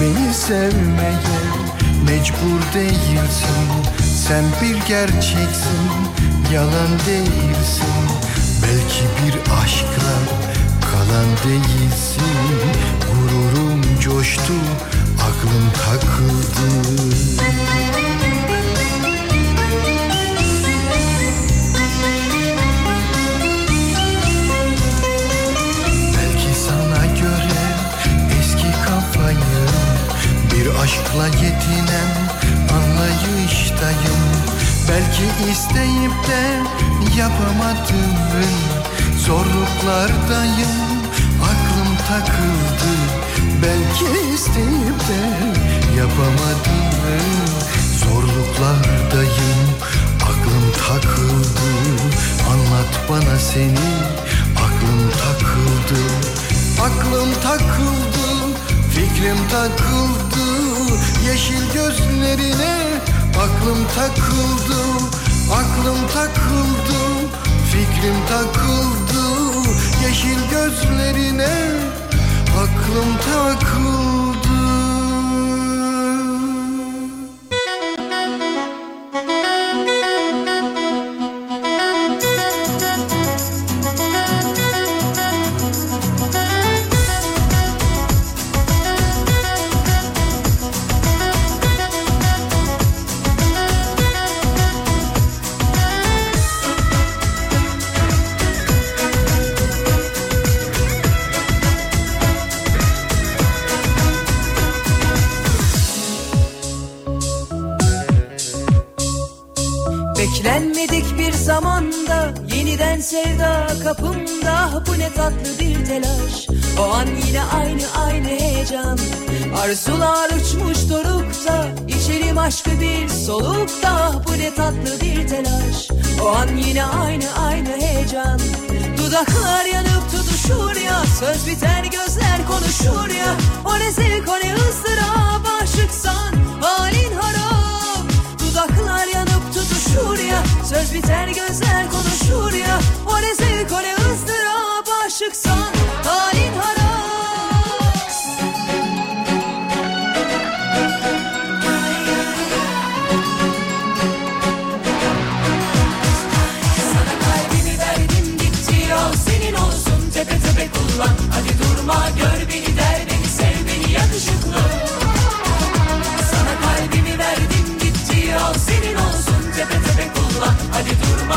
Beni sevmeye mecbur değilsin Sen bir gerçeksin yalan değilsin. Belki bir aşkla kalan değilsin Gururum coştu aklım takıldı aşkla yetinen anlayıştayım. Belki isteyip de yapamadığım zorluklardayım Aklım takıldı. Belki isteyip de yapamadığım zorluklardayım Aklım takıldı. Anlat bana seni Aklım takıldı. Aklım takıldı Fikrim takıldı Yeşil gözlerine Aklım takıldı Aklım takıldı Fikrim takıldı. Yeşil gözlerine Aklım takıldı Beklenmedik bir zamanda yeniden sevda kapımda. Bu ne tatlı bir telaş. O an yine aynı aynı heyecan. Arzular uçmuş dorukta içerim aşkı bir solukta. Bu ne tatlı bir telaş. O an yine aynı aynı heyecan. Dudaklar yanıp tutuşur ya söz biter gözler konuşur ya. O ne zevk o ne ızdırap aşıksan Söz biter gözler konuşur ya. O o ne ızdırap aşıksan Halin harap Sana kalbimi verdim gitti senin olsun Tepe tepe kullan. Hadi durma gör kullan Hadi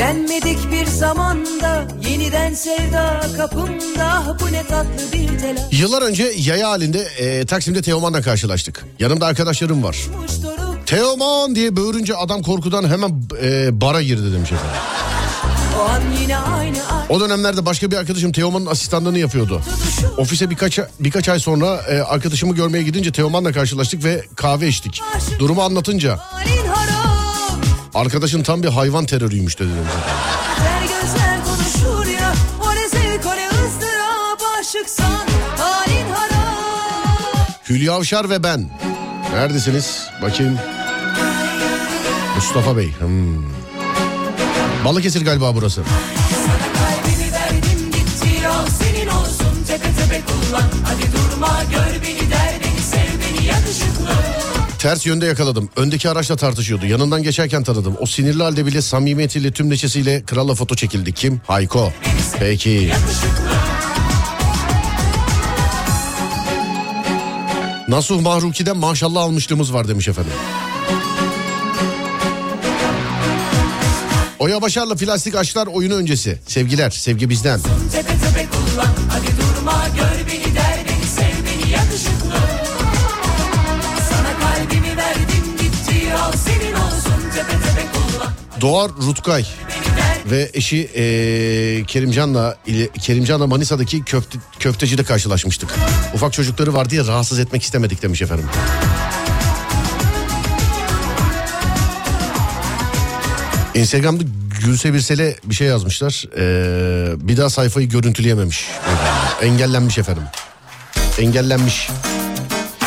Beklenmedik bir zamanda yeniden sevda kapımda bu ne tatlı bir telaş Yıllar önce yaya halinde e, Taksim'de Teoman'la karşılaştık. Yanımda arkadaşlarım var. Teoman diye böğürünce adam korkudan hemen e, bara girdi demiş efendim. o O dönemlerde başka bir arkadaşım Teoman'ın asistanlığını yapıyordu. Ofise birkaç birkaç ay sonra e, arkadaşımı görmeye gidince Teoman'la karşılaştık ve kahve içtik. Durumu anlatınca arkadaşın tam bir hayvan terörüymüş dedi. O o Hülya Avşar ve ben. Neredesiniz? Bakayım. Mustafa Bey. Hmm. Balıkesir galiba burası. Sana kalbimi verdim gitti al senin olsun tepe tepe kullan Hadi durma gör Ters yönde yakaladım. Öndeki araçla tartışıyordu. Yanından geçerken tanıdım. O sinirli halde bile samimiyetiyle tüm neşesiyle kralla foto çekildi. Kim? Hayko. Peki. Nasuh Mahruki'den maşallah almışlığımız var demiş efendim. Oya Başar'la plastik aşklar oyunu öncesi. Sevgiler, sevgi bizden. Doğar Rutkay ve eşi eee, Kerimcan'la Kerimcan'la Manisa'daki köfte, köftecide karşılaşmıştık. Ufak çocukları var diye rahatsız etmek istemedik demiş efendim. Instagram'da Gülse Birsel'e bir şey yazmışlar. Ee, bir daha sayfayı görüntüleyememiş. Engellenmiş efendim. Engellenmiş.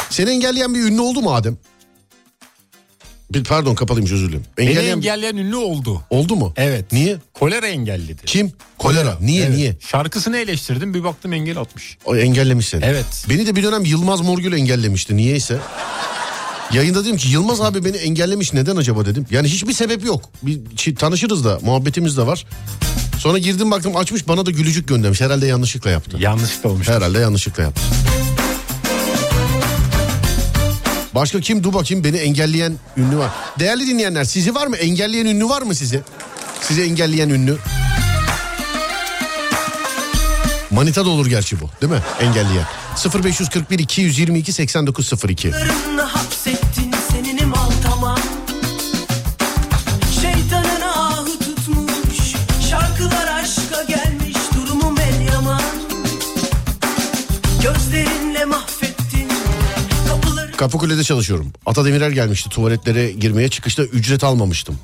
Seni engelleyen bir ünlü oldu mu Adem? Bir, pardon kapalıymış özür dilerim. Beni Engelleyen engelleyen ünlü oldu. oldu mu? Evet. Niye? Kolera engelledi. Kim? Kolera. Niye Evet. niye? Şarkısını eleştirdim bir baktım engel atmış. O engellemiş seni. Evet. Beni de bir dönem Yılmaz Morgül engellemişti. Niyeyse. Yayında dedim ki Yılmaz abi beni engellemiş neden acaba dedim. Yani hiçbir sebep yok. Bir tanışırız da muhabbetimiz de var. Sonra girdim baktım açmış bana da gülücük göndermiş. Herhalde yanlışlıkla yaptı. Yanlışlıkla olmuş. Herhalde yanlışlıkla yaptı. Başka kim dur bakayım beni engelleyen ünlü var. Değerli dinleyenler sizi var mı? Engelleyen ünlü var mı size? Sizi engelleyen ünlü. Manita da olur gerçi bu değil mi? Engelleyen. 0541 222 8902. Kapıkule'de çalışıyorum. Ata Demirer gelmişti tuvaletlere girmeye çıkışta ücret almamıştım.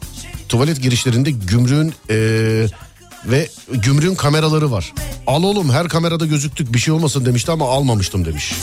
Tuvalet girişlerinde gümrüğün eee, ve gümrüğün kameraları var. Al oğlum her kamerada gözüktük bir şey olmasın demişti ama almamıştım demiş.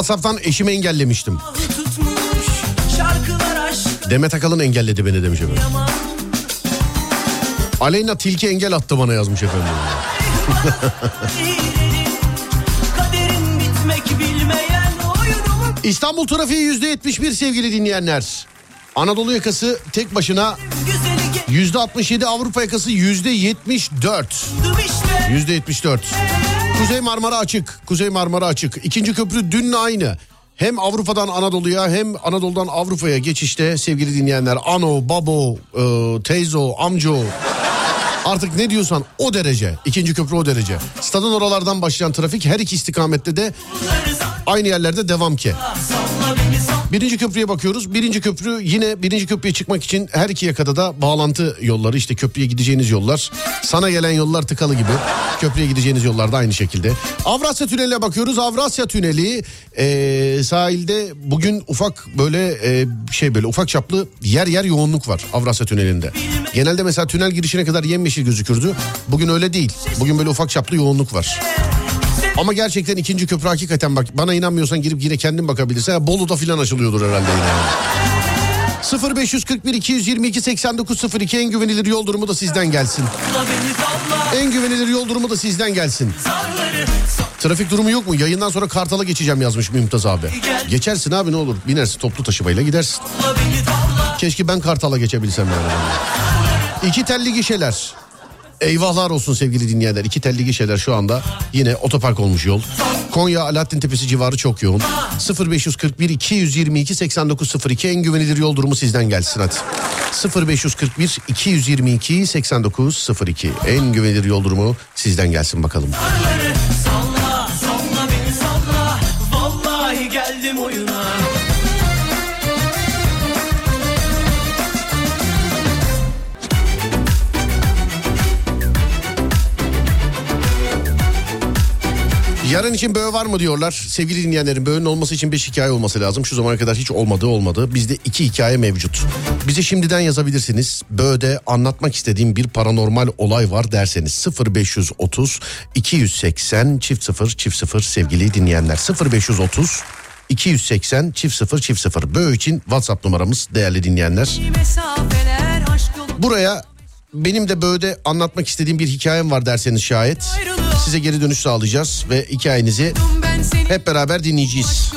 WhatsApp'tan eşimi engellemiştim. Demet Akalın engelledi beni demiş efendim. Aleyna Tilki engel attı bana yazmış efendim. İstanbul trafiği yüzde 71 sevgili dinleyenler. Anadolu yakası tek başına yüzde 67 Avrupa yakası yüzde 74. gendim işte Yüzde 74. Kuzey Marmara açık. Kuzey Marmara açık. İkinci köprü dünle aynı. Hem Avrupa'dan Anadolu'ya hem Anadolu'dan Avrupa'ya geçişte sevgili dinleyenler. Ano, babo, e, teyzo, amco. Artık ne diyorsan o derece. İkinci köprü o derece. Stadın oralardan başlayan trafik her iki istikamette de aynı yerlerde devam ki. Birinci köprüye bakıyoruz. Birinci köprü yine birinci köprüye çıkmak için her iki yakada da bağlantı yolları işte köprüye gideceğiniz yollar. Sana gelen yollar tıkalı gibi. Köprüye gideceğiniz yollar da aynı şekilde. Avrasya Tüneli'ne bakıyoruz. Avrasya Tüneli e, sahilde bugün ufak böyle e, şey böyle ufak çaplı yer yer yoğunluk var Avrasya Tüneli'nde. Genelde mesela tünel girişine kadar yemyeşil gözükürdü. Bugün öyle değil. Bugün böyle ufak çaplı yoğunluk var. Ama gerçekten ikinci köprü hakikaten bak bana inanmıyorsan girip yine kendin bakabilirsin. Ha, Bolu'da filan açılıyordur herhalde yine. yani. 0541 222 8902 en güvenilir yol durumu da sizden gelsin. En güvenilir yol durumu da sizden gelsin. Trafik durumu yok mu? Yayından sonra Kartal'a geçeceğim yazmış Mümtaz abi. Geçersin abi ne olur. Binersin toplu taşımayla gidersin. Keşke ben Kartal'a geçebilsem yani. İki telli gişeler. Eyvahlar olsun sevgili dinleyenler. İki telli gişeler şu anda yine otopark olmuş yol. Konya Alaaddin Tepesi civarı çok yoğun. 0541 222 8902 en güvenilir yol durumu sizden gelsin hadi. 0541 222 8902 en güvenilir yol durumu sizden gelsin bakalım. Salla salla Yarın için böğü var mı diyorlar. Sevgili dinleyenlerin böğünün olması için 5 hikaye olması lazım. Şu zamana kadar hiç olmadığı olmadı. Bizde 2 hikaye mevcut. Bize şimdiden yazabilirsiniz. Böğde anlatmak istediğim bir paranormal olay var derseniz 0530 280 çift 0 çift 0 sevgili dinleyenler. 0530 280 çift 0 çift 0 Böğü için WhatsApp numaramız değerli dinleyenler. Buraya benim de böyle anlatmak istediğim bir hikayem var derseniz şayet size geri dönüş sağlayacağız ve hikayenizi hep beraber dinleyeceğiz.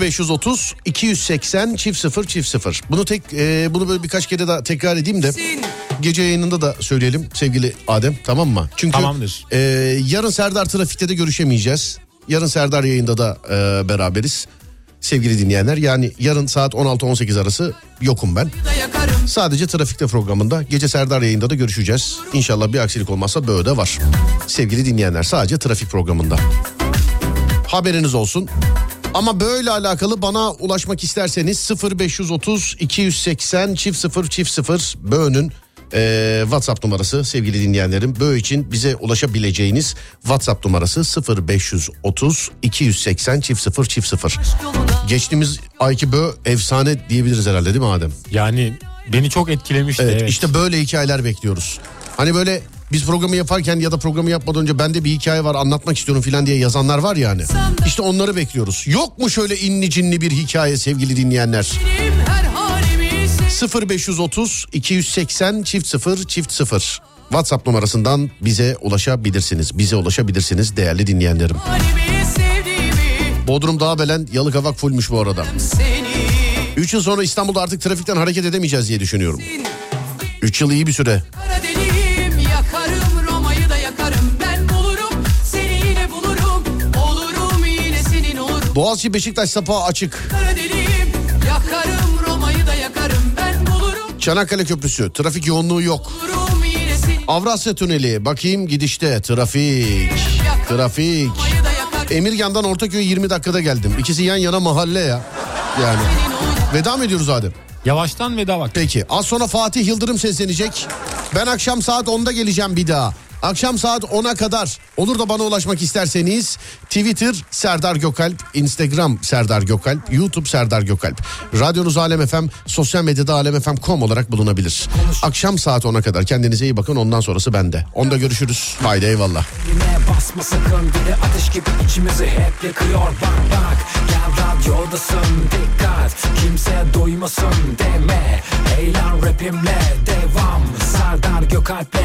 0530 280 çift 0 çift 0. Bunu tek e, bunu böyle birkaç kere daha tekrar edeyim de gece yayınında da söyleyelim sevgili Adem tamam mı? Çünkü Tamamdır. e, yarın Serdar Trafik'te de görüşemeyeceğiz. Yarın Serdar yayında da e, beraberiz. Sevgili dinleyenler yani yarın saat 16-18 arası yokum ben. Sadece trafikte programında gece Serdar yayında da görüşeceğiz. İnşallah bir aksilik olmazsa böyle var. Sevgili dinleyenler sadece trafik programında. Haberiniz olsun. Ama böyle alakalı bana ulaşmak isterseniz 0530 280 çift 0 çift 0 Böğünün e, WhatsApp numarası sevgili dinleyenlerim. Böğ için bize ulaşabileceğiniz WhatsApp numarası 0530 280 çift 0 çift 0. yoluna Geçtiğimiz ayki Böğ efsane diyebiliriz herhalde değil mi Adem? Yani beni çok etkilemişti. Evet, evet. işte böyle hikayeler bekliyoruz. Hani böyle biz programı yaparken ya da programı yapmadan önce bende bir hikaye var anlatmak istiyorum filan diye yazanlar var yani. İşte onları bekliyoruz. Yok mu şöyle inli cinli bir hikaye sevgili dinleyenler? benim her halimi sevdiğimi 0530 280 çift 0 çift 0 WhatsApp numarasından bize ulaşabilirsiniz. Bize ulaşabilirsiniz değerli dinleyenlerim. Bodrum Dağbelen Yalıkavak fullmüş bu arada. seni 3 yıl sonra İstanbul'da artık trafikten hareket edemeyeceğiz diye düşünüyorum. 3 yıl iyi bir süre. Kara Boğaziçi Beşiktaş sapağı açık. Kara deliyim yakarım Roma'yı da yakarım Ben bulurum Çanakkale Köprüsü trafik yoğunluğu yok. Avrasya Tüneli bakayım gidişte trafik. Trafik. Emirgan'dan Ortaköy'e 20 dakikada geldim. İkisi yan yana mahalle ya. Yani. Veda mı ediyoruz Adem? Yavaştan veda vakti. Peki az sonra Fatih Yıldırım seslenecek. Ben akşam saat 10'da geleceğim bir daha. Akşam saat 10'a kadar olur da bana ulaşmak isterseniz Twitter Serdar Gökalp, Instagram Serdar Gökalp, YouTube Serdar Gökalp. Radyonuz Alem FM, sosyal medyada alemfm.com olarak bulunabilir. Akşam saat 10'a kadar kendinize iyi bakın ondan sonrası bende. Onda görüşürüz. Haydi eyvallah. Yine basma sakın dili ateş gibi içimizi hep yakıyor bak bak radyodasın dikkat. Kimse duymasın deme. Eğlen rapimle devam. Serdar Gökalp'le.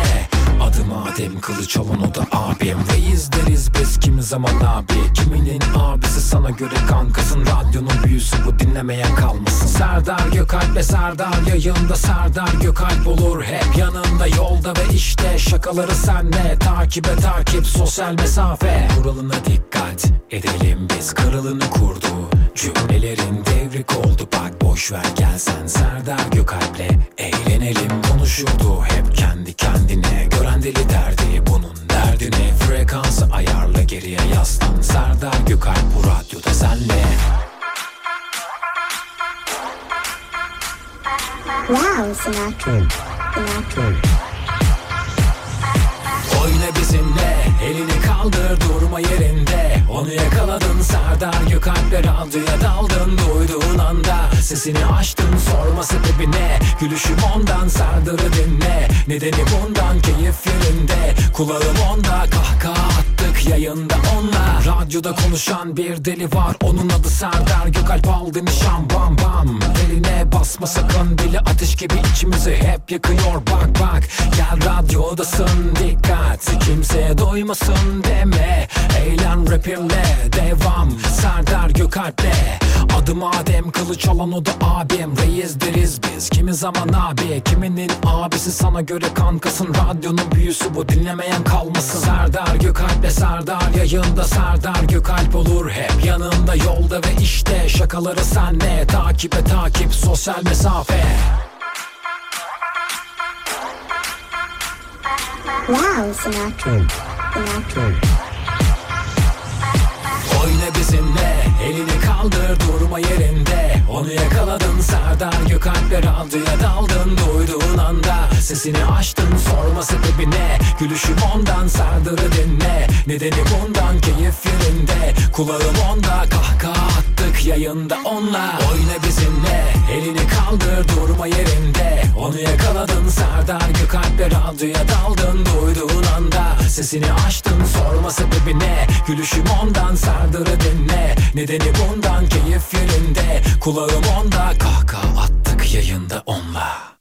Adım Adem Kılıçoğlan o da abim. Reis deriz biz kimi zaman abi. Kiminin abisi sana göre kankasın. Radyonun büyüsü bu dinlemeye kalmasın. Serdar Gökalp'le Serdar yayında Serdar Gökalp olur. Hep yanında Yolda ve işte şakaları senle. Takibe takip sosyal mesafe. Kuralına dikkat edelim biz. Kralını kurdu Cümlelerin devrik oldu bak boş ver gel sen Serdar Gökalp'le eğlenelim. Konuşurdu hep kendi kendine. Gören deli derdi bunun derdine. Frekansı ayarla geriye yaslan. Serdar Gökalp bu radyoda senle. Wow, Sinatra. Sinatra. Serdar Gökalp'le radyoya daldın Duyduğun anda. Sesini açtın sorma sebebi ne Gülüşüm ondan Serdar'ı dinle. Nedeni bundan keyif yerinde Kulağım onda kahkaha yayında onunla Radyoda konuşan bir deli var. Onun adı Serdar Gökalp. Aldı nişan bam bam. Eline basma sakın. Dili ateş gibi içimizi hep yakıyor. Bak bak. Gel radyodasın. Dikkat. Kimseye doymasın deme. Eğlen rapimle. Devam. Serdar Gökalp'le Adım Adem kılıç alan o da abim. Reis deriz biz. Kimi zaman abi Kiminin abisi. Sana göre kankasın Radyonun büyüsü bu. Dinlemeyen kalmasın. Serdar Gökalp'le Serdar yayında. Serdar Gökalp olur hep yanında Yolda ve işte şakaları senle. Takibe takip sosyal mesafe. Wow, Sinatra. Sinatra. Oyna bizimle elini kaldır durma yerinde. Onu yakaladın Serdar Gökalpler aldıya daldın. Duyduğun anda sesini açtın sorma sebebi ne Gülüşüm ondan sardırı dinle. Nedeni bundan keyif yerinde. Kulağım onda kahkaha attık yayında onunla. Oyna bizimle elini kaldır durma yerinde. Onu yakaladın Serdar Gökalpler aldıya daldın. Duyduğun anda sesini açtın sorma sebebi ne Gülüşüm ondan sardırı dinle. Nedeni bundan keyif yerinde Kulağım onda. Kahkaha attık yayında onunla